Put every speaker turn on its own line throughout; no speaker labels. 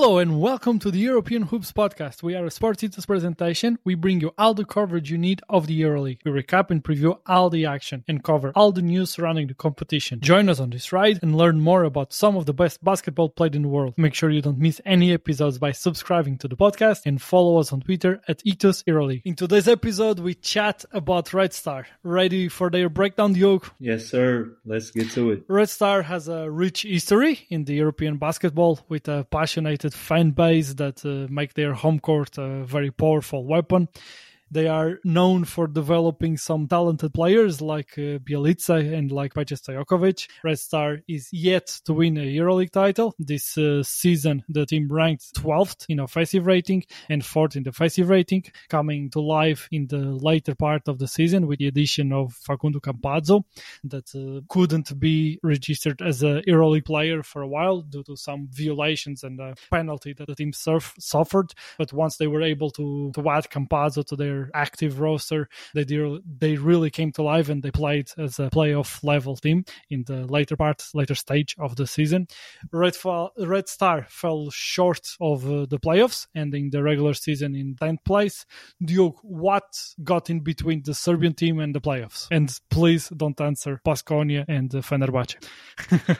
Hello and welcome to the European Hoops podcast. We are a Sports Ethos presentation. We bring you all the coverage you need of the EuroLeague. We recap and preview all the action and cover all the news surrounding the competition. Join us on this ride and learn more about some of the best basketball played in the world. Make sure you don't miss any episodes by subscribing to the podcast and follow us on Twitter at Ethos EuroLeague. In today's episode, we chat about Red Star. Ready for their breakdown, Diogo?
Yes, sir. Let's get to it.
Red Star has a rich history in the European basketball with a passionate fan base that uh, make their home court a very powerful weapon. They are known for developing some talented players like uh, Bjelica and like Stojakovic. Red Star is yet to win a EuroLeague title. This uh, season, the team ranked 12th in offensive rating and 4th in defensive rating, coming to life in the later part of the season with the addition of Facundo Campazzo that uh, couldn't be registered as a EuroLeague player for a while due to some violations and a penalty that the team surf- suffered. But once they were able to, to add Campazzo to their active roster. They they really came to life and they played as a playoff level team in the later part, later stage of the season. Red, Fall, Red Star fell short of uh, the playoffs, ending the regular season in 10th place. Duke, what got in between the Serbian team and the playoffs? And please don't answer Baskonia and uh, Fenerbahce.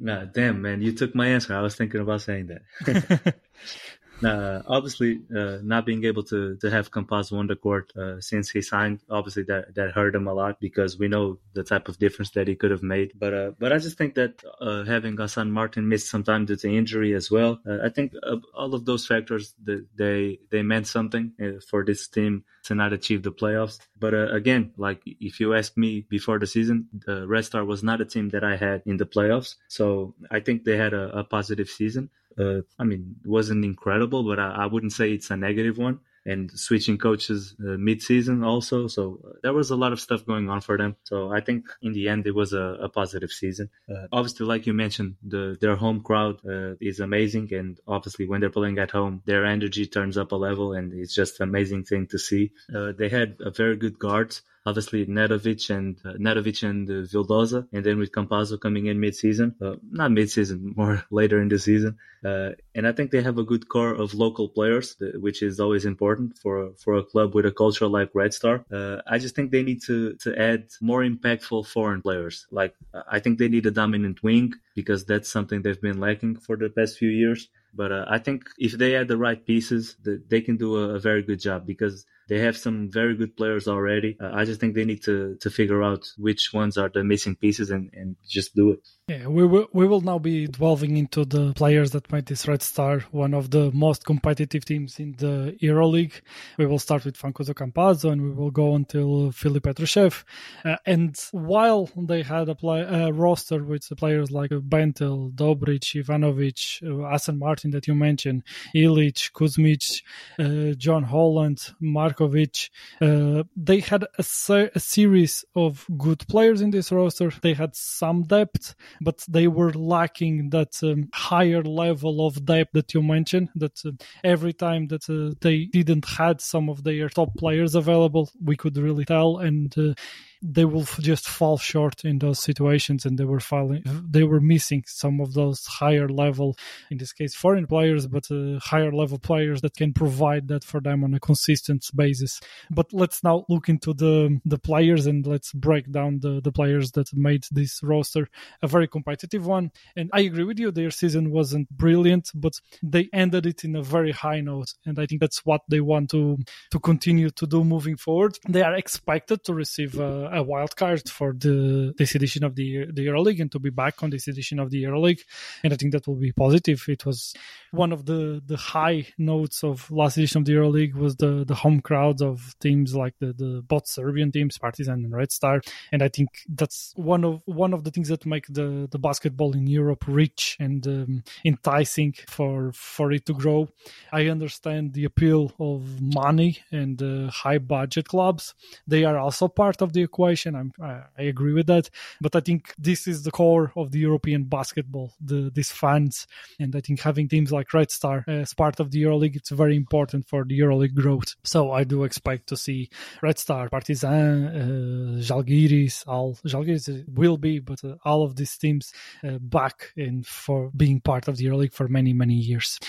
nah, damn, man, you took my answer. I was thinking about saying that. Uh, obviously, uh, not being able to to have Campazzo on the court uh, since he signed, obviously that that hurt him a lot because we know the type of difference that he could have made. But uh, but I just think that uh, having Hassan Martin miss some time due to injury as well, uh, I think all of those factors they they meant something for this team to not achieve the playoffs. But again, like if you ask me before the season, the Red Star was not a team that I had in the playoffs. So I think they had a, a positive season uh, I mean, wasn't incredible, but I, I, wouldn't say it's a negative one. And switching coaches uh, mid-season also, so uh, there was a lot of stuff going on for them. So I think in the end it was a, a positive season. Uh, obviously, like you mentioned, the their home crowd uh, is amazing, and obviously when they're playing at home, their energy turns up a level, and it's just an amazing thing to see. They had a very good guards obviously Nedovic and uh, Nedovic and uh, Vildoza, and then with Campazzo coming in mid-season, uh, not mid-season, more later in the season. Uh, and I think they have a good core of local players, which is always important for for a club with a culture like Red Star. Uh, I just think they need to to add more impactful foreign players. Like I think they need a dominant wing because that's something they've been lacking for the past few years. But uh, I think if they add the right pieces, they can do a, a very good job because they have some very good players already. Uh, I just think they need to to figure out which ones are the missing pieces and, and just do it.
Yeah, we will we will now be delving into the players that made this Red Star one of the most competitive teams in the EuroLeague. We will start with Facundo Campazzo and we will go until Filip Petrushev. Uh, and while they had a play, uh, roster with players like Bentil, Dobric, Ivanovic, uh, Hassan Martin that you mentioned, Ilic, Kuzmic, uh, John Holland, Markovic, uh, they had a, se- a series of good players in this roster. They had some depth but they were lacking that um, higher level of depth that you mentioned. That uh, every time that uh, they didn't had some of their top players available, we could really tell, and uh, they will just fall short in those situations and they were falling they were missing some of those higher level in this case foreign players but uh, higher level players that can provide that for them on a consistent basis. But let's now look into the the players and let's break down the the players that made this roster a very competitive one. And i agree with you their season wasn't brilliant but they ended it in a very high note. And i think that's what they want to to continue to do moving forward. They are expected to receive uh, a wild card for the this edition of the the EuroLeague and to be back on this edition of the EuroLeague, and I think that will be positive. It was one of the the high notes of last edition of the EuroLeague was the the home crowds of teams like the the both Serbian teams, Partizan and Red Star, and I think that's one of one of the things that make the the basketball in Europe rich and um, enticing for for it to grow. I understand the appeal of money and uh, high budget clubs; they are also part of the equation. I'm, I, agree with that. But I think this is the core of the European basketball, the these fans. And I think having teams like Red Star as part of the EuroLeague, it's very important for the EuroLeague growth. So I do expect to see Red Star, Partizan, uh, Žalgiris, Žalgiris will be, but uh, all of these teams uh, back in for being part of the EuroLeague for many many years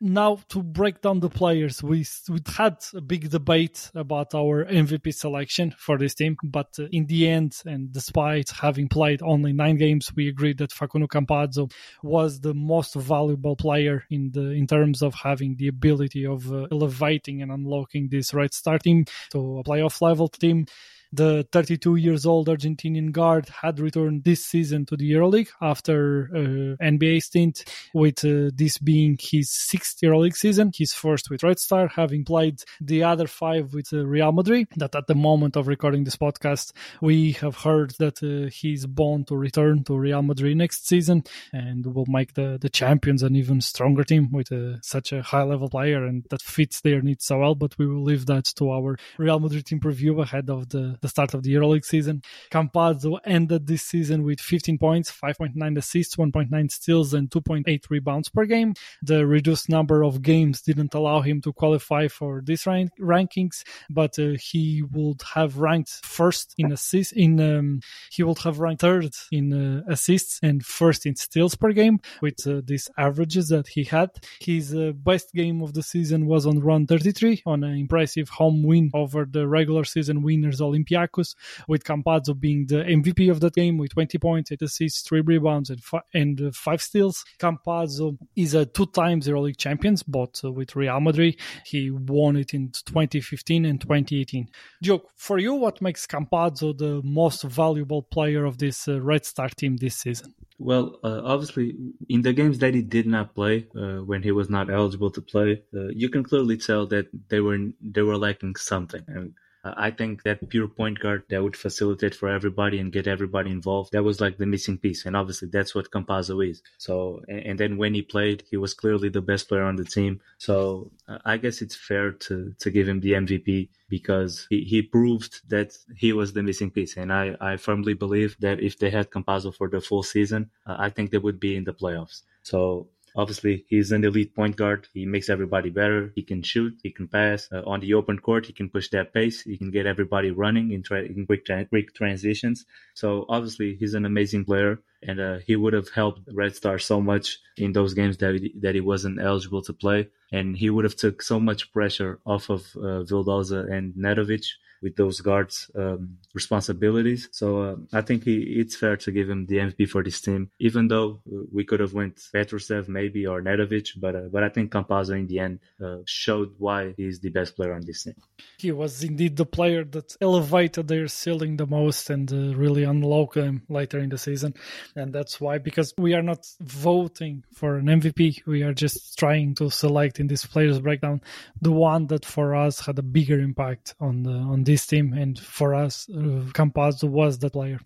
now to break down the players, we we had a big debate about our MVP selection for this team, but uh, in the end, and despite having played only nine games, we agreed that Facundo Campazzo was the most valuable player in the in terms of having the ability of uh, elevating and unlocking this right starting to a playoff level team. The 32 years old Argentinian guard had returned this season to the EuroLeague after uh, NBA stint, with uh, this being his sixth EuroLeague season, his first with Red Star, having played the other five with uh, Real Madrid. That at the moment of recording this podcast, we have heard that uh, he's bound to return to Real Madrid next season and will make the, the champions an even stronger team with uh, such a high level player and that fits their needs so well. But we will leave that to our Real Madrid team preview ahead of the the start of the EuroLeague season. Campazzo ended this season with 15 points, 5.9 assists, 1.9 steals, and 2.8 rebounds per game. The reduced number of games didn't allow him to qualify for these rank- rankings, but uh, he would have ranked first in assists. In um, he would have ranked third in uh, assists and first in steals per game with uh, these averages that he had. His uh, best game of the season was on round 33 on an impressive home win over the regular season winners Olympiacos Olympiacos, with Campazzo being the MVP of that game with 20 points, 8 assists, 3 rebounds, and, fi- and uh, 5 steals. Campazzo is a two times EuroLeague champions, but uh, with Real Madrid. He won it in 2015 and 2018. Joe, for you, what makes Campazzo the most valuable player of this uh, Red Star team this season?
Well, uh, obviously, in the games that he did not play, uh, when he was not eligible to play, uh, you can clearly tell that they were they were lacking something. And I think that pure point guard that would facilitate for everybody and get everybody involved, that was like the missing piece. And obviously that's what Campazzo is. So, and, and then when he played, he was clearly the best player on the team. So uh, I guess it's fair to, to give him the MVP because he, he proved that he was the missing piece. And I, I firmly believe that if they had Campazzo for the full season, uh, I think they would be in the playoffs. So Obviously, he's an elite point guard. He makes everybody better. He can shoot. He can pass. Uh, on the open court, he can push that pace. He can get everybody running in, tra- in quick, tra- quick transitions. So obviously, he's an amazing player, and uh, he would have helped Red Star so much in those games that he, that he wasn't eligible to play, and he would have took so much pressure off of uh, Vildoza and Nedovic with those guards' um, responsibilities. So uh, I think he, it's fair to give him the MVP for this team, even though we could have went Petrusev maybe or Nedovic, but uh, but I think Campazzo in the end uh, showed why he's the best player on this team.
He was indeed the player that elevated their ceiling the most and uh, really unlocked them later in the season, and that's why because we are not voting for an MVP, we are just trying to select in this players breakdown the one that for us had a bigger impact on the on this team, and for us, uh, Campazzo was that player.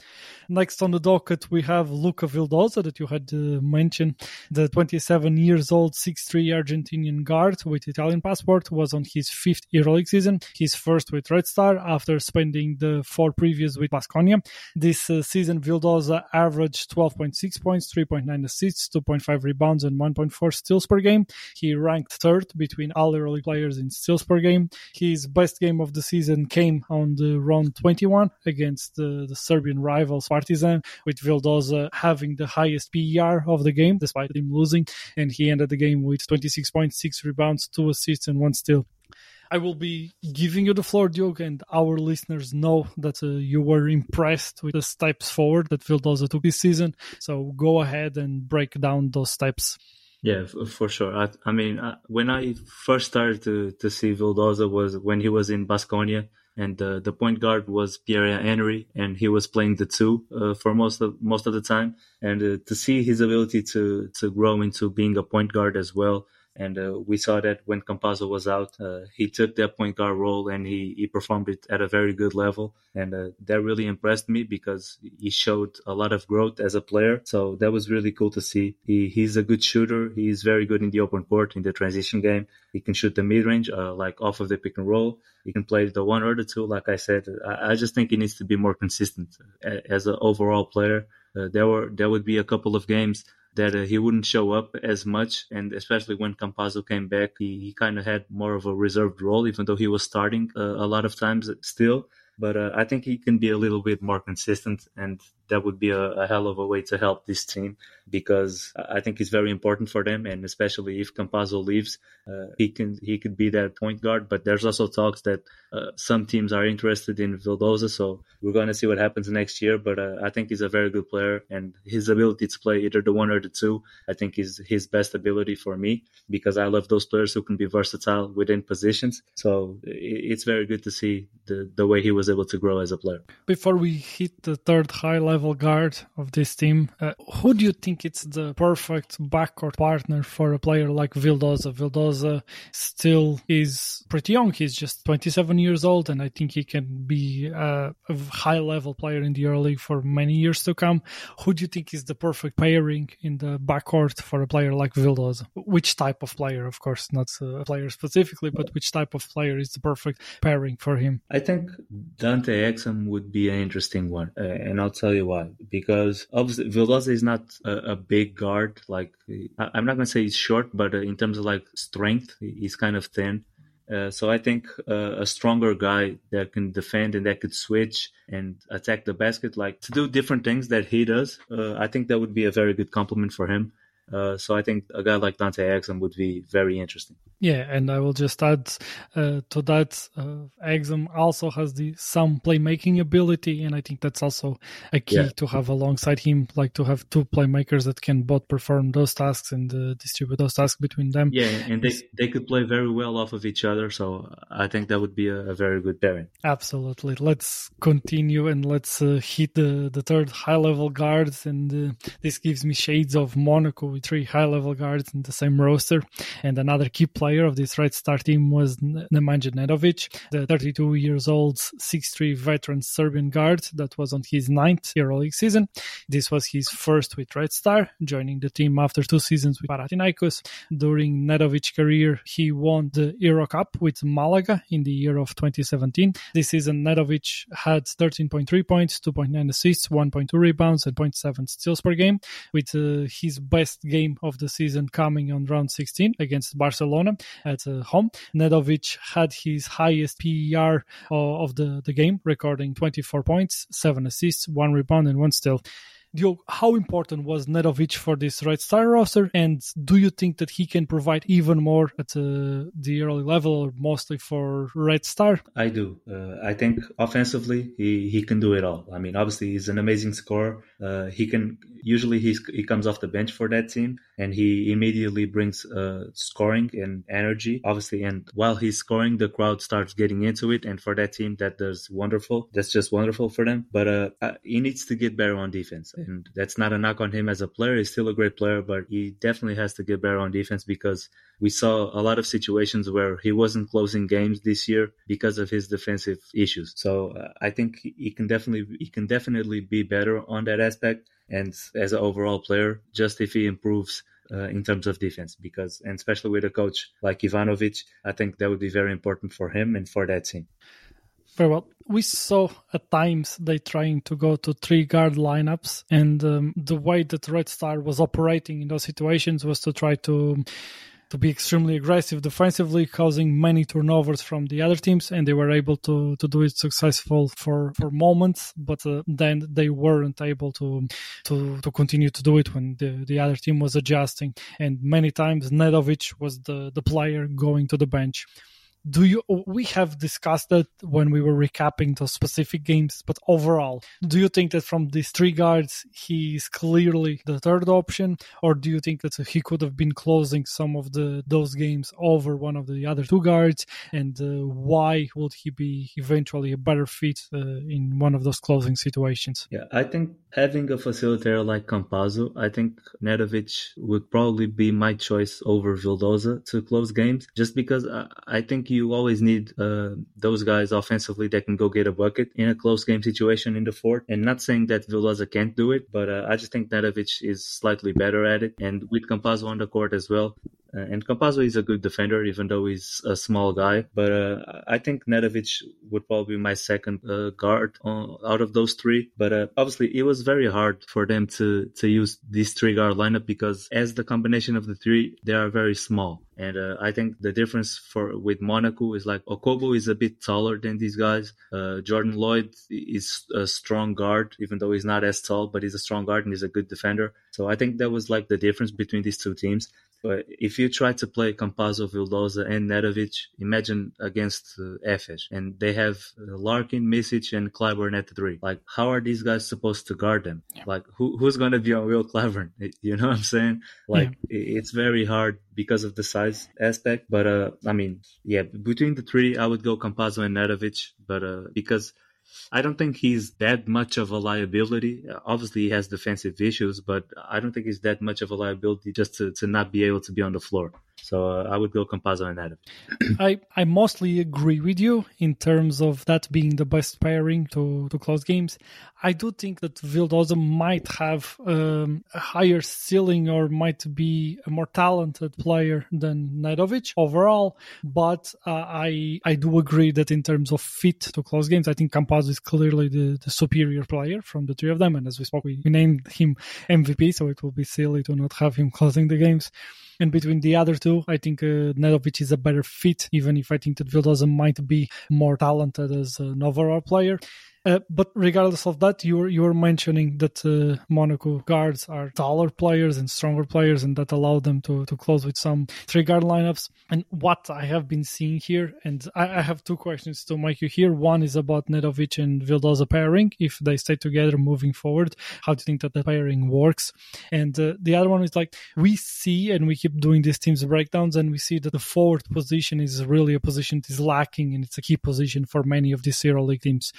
Next on the docket, we have Luca Vildoza that you had uh, mentioned. The 27 years old 6'3 Argentinian guard with Italian passport was on his fifth EuroLeague season, his first with Red Star after spending the four previous with Baskonia. This uh, season, Vildoza averaged 12.6 points, 3.9 assists, 2.5 rebounds, and 1.4 steals per game. He ranked third between all EuroLeague players in steals per game. His best game of the season came game on the round 21 against the, the Serbian rivals Partizan, with Vildoza having the highest PER of the game despite him losing, and he ended the game with 26.6 rebounds, two assists, and one steal. I will be giving you the floor, Diogo, and our listeners know that uh, you were impressed with the steps forward that Vildoza took this season. So go ahead and break down those steps.
Yeah, for sure. I, I mean, uh, when I first started to, to see Vildoza was when he was in Baskonia and uh, the point guard was Pierria Henry, and he was playing the two uh, for most of most of the time. And uh, to see his ability to to grow into being a point guard as well, And uh, we saw that when Campazzo was out, uh, he took that point guard role and he, he performed it at a very good level. And uh, that really impressed me because he showed a lot of growth as a player. So that was really cool to see. He, he's a good shooter. He's very good in the open court, in the transition game. He can shoot the mid range, uh, like off of the pick and roll. He can play the one or the two. Like I said, I, I just think he needs to be more consistent as an overall player. Uh, there were there would be a couple of games that uh, he wouldn't show up as much. And especially when Campazzo came back, he, he kind of had more of a reserved role, even though he was starting uh, a lot of times still. But uh, I think he can be a little bit more consistent, and that would be a, a, hell of a way to help this team because I think it's very important for them. And especially if Campazzo leaves, uh, he can he could be that point guard. But there's also talks that uh, some teams are interested in Vildoza, so we're going to see what happens next year. But uh, I think he's a very good player, and his ability to play either the one or the two, I think is his best ability for me because I love those players who can be versatile within positions. So it's very good to see the the way he was able to grow as a player.
Before we hit the third high level guard of this team, uh, who do you think it's the perfect backcourt partner for a player like Vildoza? Vildoza still is pretty young; he's just 27 years old, and I think he can be uh, a high level player in the EuroLeague for many years to come. Who do you think is the perfect pairing in the backcourt for a player like Vildoza? Which type of player, of course, not a player specifically, but which type of player is the perfect pairing for him?
I think Dante Exum would be an interesting one, uh, and I'll tell you why. Because obviously, Vildoza is not a, a big guard. Like I, am not to say he's short, but uh, in terms of like strength, he's kind of thin. Uh, so I think uh, a stronger guy that can defend and that could switch and attack the basket, like to do different things that he does, uh, I think that would be a very good compliment for him. Uh, so I think a guy like Dante Exum would be very interesting.
Yeah, and I will just add uh, to that, uh, Exum also has the some playmaking ability, and I think that's also a key yeah. to have alongside him, like to have two playmakers that can both perform those tasks and uh, distribute those tasks between them.
Yeah, and they they could play very well off of each other, so I think that would be a, a very good pairing.
Absolutely. Let's continue and let's uh, hit the the third high level guards, and uh, this gives me shades of Monaco with three high level guards in the same roster. And another key player of this Red Star team was Nemanja Nedovic, the 32 years old 6'3 veteran Serbian guard that was on his ninth EuroLeague season. This was his first with Red Star, joining the team after two seasons with Panathinaikos. During Nedovic's career, he won the Euro Cup with Malaga in the year of 2017. This season, Nedovic had 13.3 points, 2.9 assists, 1.2 rebounds, and 0.7 steals per game, with uh, his best game of the season coming on round 16 against Barcelona at uh, home. Nedovic had his highest PER of the, the game, recording 24 points, 7 assists, 1 rebound, and 1 steal. Diogo, how important was Nedovic for this Red Star roster? And do you think that he can provide even more at uh, the early level mostly for Red Star?
I do. Uh, I think offensively, he, he can do it all. I mean, obviously, he's an amazing scorer. Uh, he can usually he comes off the bench for that team and he immediately brings uh, scoring and energy, obviously. And while he's scoring, the crowd starts getting into it. And for that team, that does wonderful. That's just wonderful for them. But uh, uh he needs to get better on defense and that's not a knock on him as a player. He's still a great player, but he definitely has to get better on defense because we saw a lot of situations where he wasn't closing games this year because of his defensive issues. So uh, I think he can definitely he can definitely be better on that aspect. And as an overall player, just if he improves uh, in terms of defense because and especially with a coach like Ivanovic, I think that would be very important for him and for that team.
Very well. We saw at times they trying to go to three guard lineups, and um, the way that Red Star was operating in those situations was to try to to be extremely aggressive defensively, causing many turnovers from the other teams, and they were able to to do it successful for for moments, but uh, then they weren't able to to to continue to do it when the the other team was adjusting, and many times Nedovic was the the player going to the bench do you? We have discussed that when we were recapping those specific games, but overall, do you think that from these three guards, he's clearly the third option, or do you think that he could have been closing some of the those games over one of the other two guards, and uh, why would he be eventually a better fit uh, in one of those closing situations?
Yeah, I think having a facilitator like Campazzo, I think Nedovic would probably be my choice over Vildoza to close games, just because I, I think you always need uh, those guys offensively that can go get a bucket in a close game situation in the fourth. And not saying that Vildoza can't do it, but uh, I just think Nedovic is slightly better at it. And with Campazzo on the court as well, uh, and Campazzo is a good defender, even though he's a small guy. But uh, I think Nedovic would probably be my second uh, guard on, out of those three. But uh, obviously, it was very hard for them to to use this three guard lineup because as the combination of the three, they are very small. And uh, I think the difference for with Monaco is like Okobo is a bit taller than these guys. Uh, Jordan Loyd is a strong guard, even though he's not as tall, but he's a strong guard and he's a good defender. So I think that was like the difference between these two teams. But if you try to play Campazzo, Vildoza, and Nedovic, imagine against uh, Efes, and they have uh, Larkin, Micic, and Clyburn at the three. Like, how are these guys supposed to guard them? Yeah. Like, who, who's going to be on Will Clyburn? You know what I'm saying? Like, yeah. it's very hard because of the size aspect. But uh, I mean, yeah, between the three, I would go Campazzo and Nedovic, but uh, because I don't think he's that much of a liability. Obviously, he has defensive issues, but I don't think he's that much of a liability just to, to not be able to be on the floor. So uh, I would go Campazzo and Adam.
I, I mostly agree with you in terms of that being the best pairing to, to close games. I do think that Vildoza might have um, a higher ceiling or might be a more talented player than Nedovic overall, but uh, I I do agree that in terms of fit to close games, I think Campazzo is clearly the, the superior player from the three of them. And as we spoke, we, we named him MVP, so it will be silly to not have him closing the games. And between the other two, I think uh, Nedovic is a better fit, even if I think that Vildoza might be more talented as an overall player. Uh, but regardless of that, you were you were mentioning that uh, Monaco guards are taller players and stronger players, and that allow them to to close with some three guard lineups. And what I have been seeing here, and I, I have two questions to make you here. One is about Nedovic and Vildoza pairing. If they stay together moving forward, how do you think that the pairing works? And uh, the other one is like we see, and we keep doing these teams breakdowns, and we see that the forward position is really a position that is lacking, and it's a key position for many of these EuroLeague teams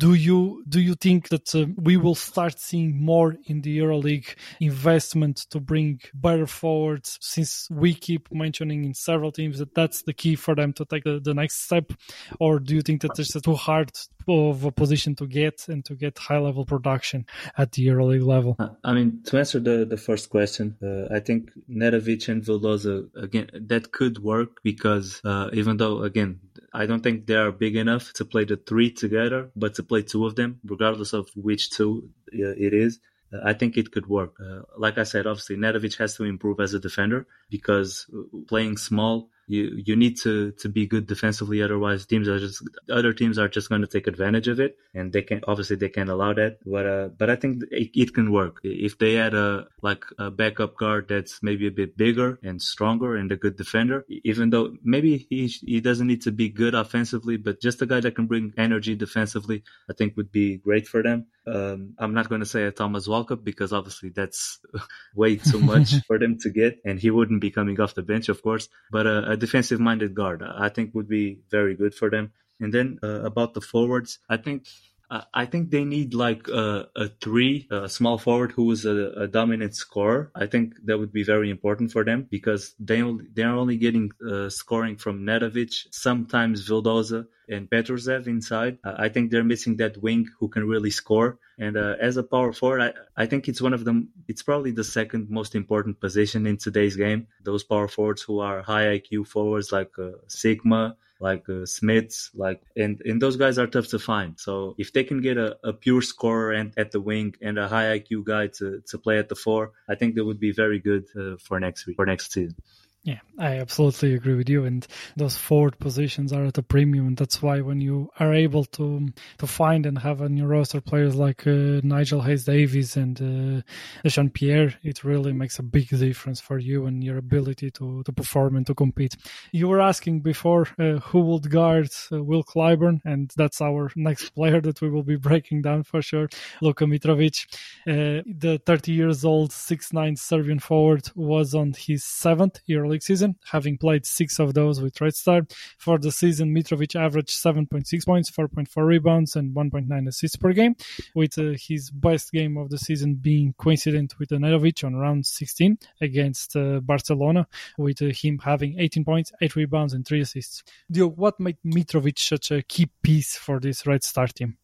do you do you think that uh, we will start seeing more in the EuroLeague investment to bring better forwards? Since we keep mentioning in several teams that that's the key for them to take the, the next step, or do you think that it's too hard of a position to get and to get high level production at the EuroLeague level?
Uh, I mean, to answer the, the first question, uh, I think Nedovic and Vildoza, again, that could work because uh, even though, again, I don't think they are big enough to play the three together, but to play two of them, regardless of which two uh, it is, uh, I think it could work. Uh, like I said, obviously Nedovic has to improve as a defender because uh, playing small you you need to to be good defensively. Otherwise, teams are just other teams are just going to take advantage of it, and they can obviously they can't allow that. But uh, but I think it, it can work if they had a like a backup guard that's maybe a bit bigger and stronger and a good defender. Even though maybe he he doesn't need to be good offensively, but just a guy that can bring energy defensively, I think would be great for them. Um, I'm not going to say a Thomas Walkup because obviously that's way too much for them to get, and he wouldn't be coming off the bench, of course. But uh, a defensive minded guard, I think would be very good for them. And then uh, about the forwards, I think I think they need like a, a three, a small forward who is a, a, dominant scorer. I think that would be very important for them because they they're only getting uh, scoring from Nedovic, sometimes Vildoza and Petrusev inside. Uh, I think they're missing that wing who can really score. And uh, as a power forward, I, I think it's one of them. It's probably the second most important position in today's game. Those power forwards who are high IQ forwards like uh, Sigma like uh, Smits, like and and those guys are tough to find. So if they can get a, a pure scorer and at the wing and a high IQ guy to, to play at the four, I think that would be very good uh, for next week for next season.
Yeah, I absolutely agree with you. And those forward positions are at a premium. And that's why when you are able to to find and have on your roster players like uh, Nigel Hayes Davis and uh, Jean Pierre, it really makes a big difference for you and your ability to, to perform and to compete. You were asking before uh, who would guard uh, Will Clyburn, and that's our next player that we will be breaking down for sure, Luka Mitrovic. Uh, the 30 years old, 6'9 Serbian forward was on his seventh year EuroLeague season, having played six of those with Red Star. For the season, Mitrovic averaged 7.6 points, 4.4 rebounds, and 1.9 assists per game, with uh, his best game of the season being coincident with Nedovic on round 16 against uh, Barcelona, with uh, him having 18 points, 8 rebounds, and 3 assists. Dio, what made Mitrovic such a key piece for this Red Star team?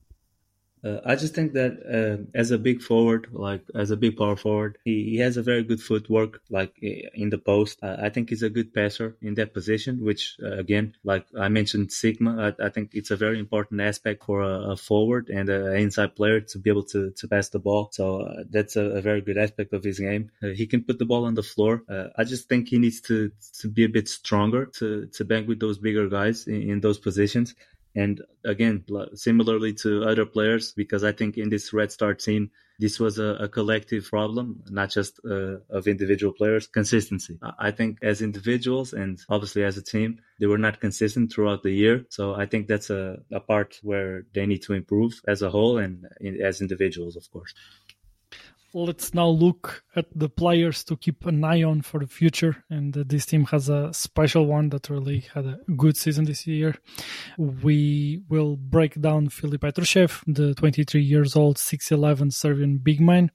Uh, I just think that uh, as a big forward, like as a big power forward, he, he has a very good footwork, like in the post. Uh, I think he's a good passer in that position, which uh, again, like I mentioned, Sigma. I, I, think it's a very important aspect for a, a forward and an inside player to be able to, to pass the ball. So uh, that's a, a, very good aspect of his game. Uh, he can put the ball on the floor. I just think he needs to to be a bit stronger to to bang with those bigger guys in, in those positions. And again, similarly to other players, because I think in this Red Star team, this was a, a collective problem, not just uh, of individual players. Consistency. I think as individuals and obviously as a team, they were not consistent throughout the year. So I think that's a, a part where they need to improve as a whole and in, as individuals, of course
let's now look at the players to keep an eye on for the future. And uh, this team has a special one that really had a good season this year. We will break down Filip Petrushev, the 23 years old, 6'11 Serbian big man.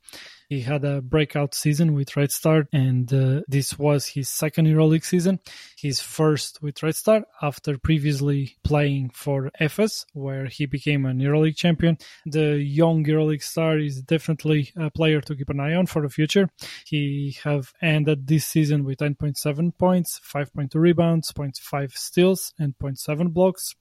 He had a breakout season with Red Star, and uh, this was his second EuroLeague season. His first with Red Star after previously playing for Efes, where he became an EuroLeague champion. The young EuroLeague star is definitely a player to keep an eye on for the future. He have ended this season with 10.7 points, 5.2 rebounds, 0.5 steals, and 0.7 blocks.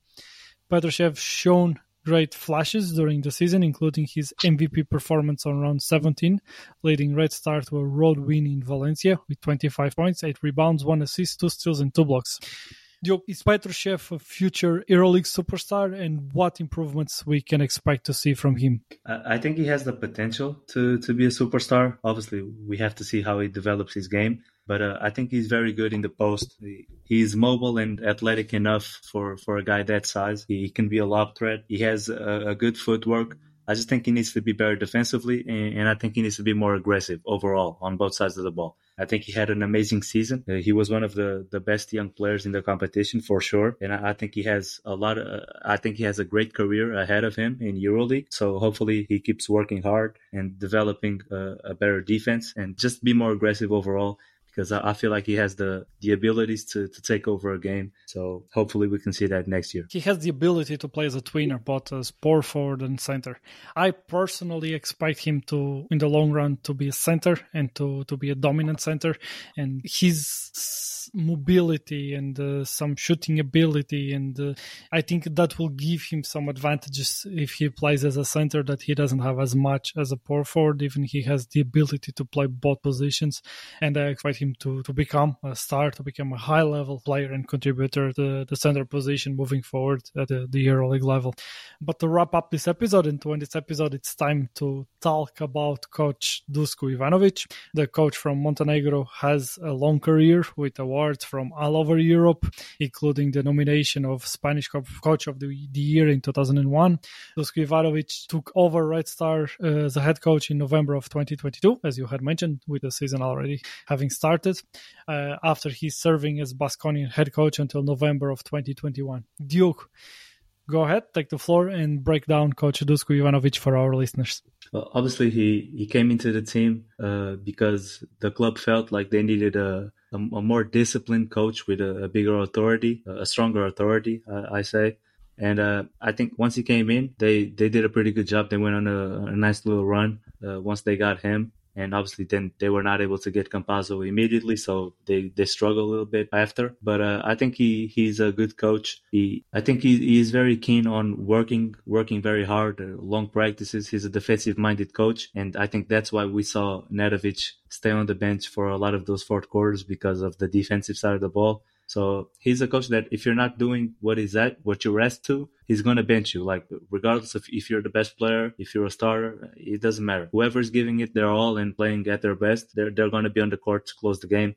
Petrushev shown great flashes during the season, including his MVP performance on round 17, leading Red Star to a road win in Valencia with 25 points, 8 rebounds, 1 assist, 2 steals, and 2 blocks. Is Petrushev a future EuroLeague superstar, and what improvements we can expect to see from him?
I think he has the potential to, to be a superstar. Obviously, we have to see how he develops his game but uh, I think he's very good in the post. He's mobile and athletic enough for, for a guy that size. He can be a lob threat. He has a, a good footwork. I just think he needs to be better defensively, and, and, I think he needs to be more aggressive overall on both sides of the ball. I think he had an amazing season. Uh, he was one of the, the best young players in the competition for sure, and I, I think he has a lot. Of, uh, I think he has a great career ahead of him in EuroLeague. So hopefully he keeps working hard and developing a, a better defense and just be more aggressive overall because I, I, feel like he has the the abilities to, to take over a game. So hopefully we can see that next year.
He has the ability to play as a tweener, both as power forward and center. I personally expect him to, in the long run, to be a center and to to be a dominant center. And his mobility and uh, some shooting ability, and uh, I think that will give him some advantages if he plays as a center that he doesn't have as much as a power forward. Even he has the ability to play both positions, and I expect him to, to become a star, to become a high level player and contributor to the center position moving forward at the, the EuroLeague level. But to wrap up this episode, and to end this episode, it's time to talk about Coach Dusko Ivanovic. The coach from Montenegro has a long career with awards from all over Europe, including the nomination of Spanish Coach of the, the Year in 2001. Dusko Ivanovic took over Red Star uh, as a head coach in November of 2022, as you had mentioned, with the season already having started started uh, after he's serving as Baskonia head coach until November of 2021. Duke, go ahead, take the floor and break down Coach Dusko Ivanovic for our listeners.
Well, obviously, he, he came into the team uh, because the club felt like they needed a, a, a more disciplined coach with a, a bigger authority, a stronger authority, uh, I say. And uh, I think once he came in, they, they did a pretty good job. They went on a, a nice little run uh, once they got him and obviously then they were not able to get Campazzo immediately, so they they struggle a little bit after. But uh, I think he he's a good coach. He I think he, he is very keen on working working very hard, uh, long practices. He's a defensive minded coach, and I think that's why we saw Nedovic stay on the bench for a lot of those fourth quarters because of the defensive side of the ball. So he's a coach that if you're not doing what is that, what you're asked to, he's going to bench you. Like regardless of if you're the best player, if you're a starter, it doesn't matter. Whoever's giving it their all and playing at their best, they're they're going to be on the court to close the game.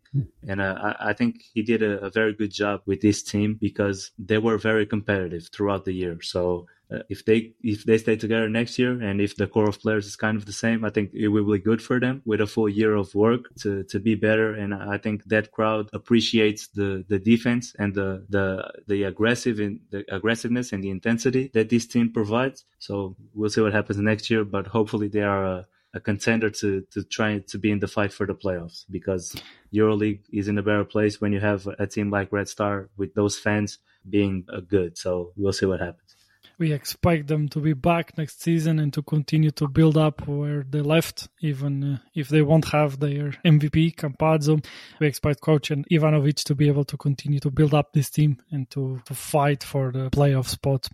And uh, I, I think he did a, a very good job with this team because they were very competitive throughout the year. So uh, if they if they stay together next year and if the core of players is kind of the same, I think it will be good for them with a full year of work to, to be better. And I think that crowd appreciates the, the defense and the the the aggressive and the aggressiveness and the intensity that this team provides. So we'll see what happens next year, but hopefully they are a, a contender to to try to be in the fight for the playoffs because EuroLeague is in a better place when you have a team like Red Star with those fans being uh, good. So we'll see what happens
we expect them to be back next season and to continue to build up where they left, even uh, if they won't have their MVP, Campazzo. We expect coach and Ivanovic to be able to continue to build up this team and to, to fight for the playoff spot.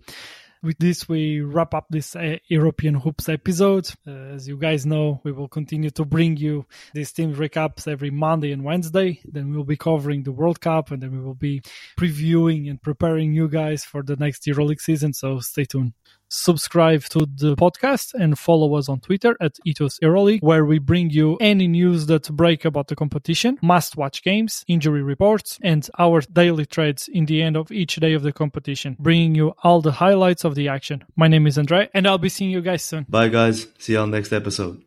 With this, we wrap up this uh, European Hoops episode. Uh, as you guys know, we will continue to bring you these team recaps every Monday and Wednesday. Then we'll be covering the World Cup and then we will be previewing and preparing you guys for the next EuroLeague season. So stay tuned subscribe to the podcast and follow us on Twitter at Ethos EuroLeague, where we bring you any news that break about the competition, must watch games, injury reports, and our daily trades in the end of each day of the competition, bringing you all the highlights of the action. My name is Andre, and I'll be seeing you guys soon.
Bye, guys. See you on next episode.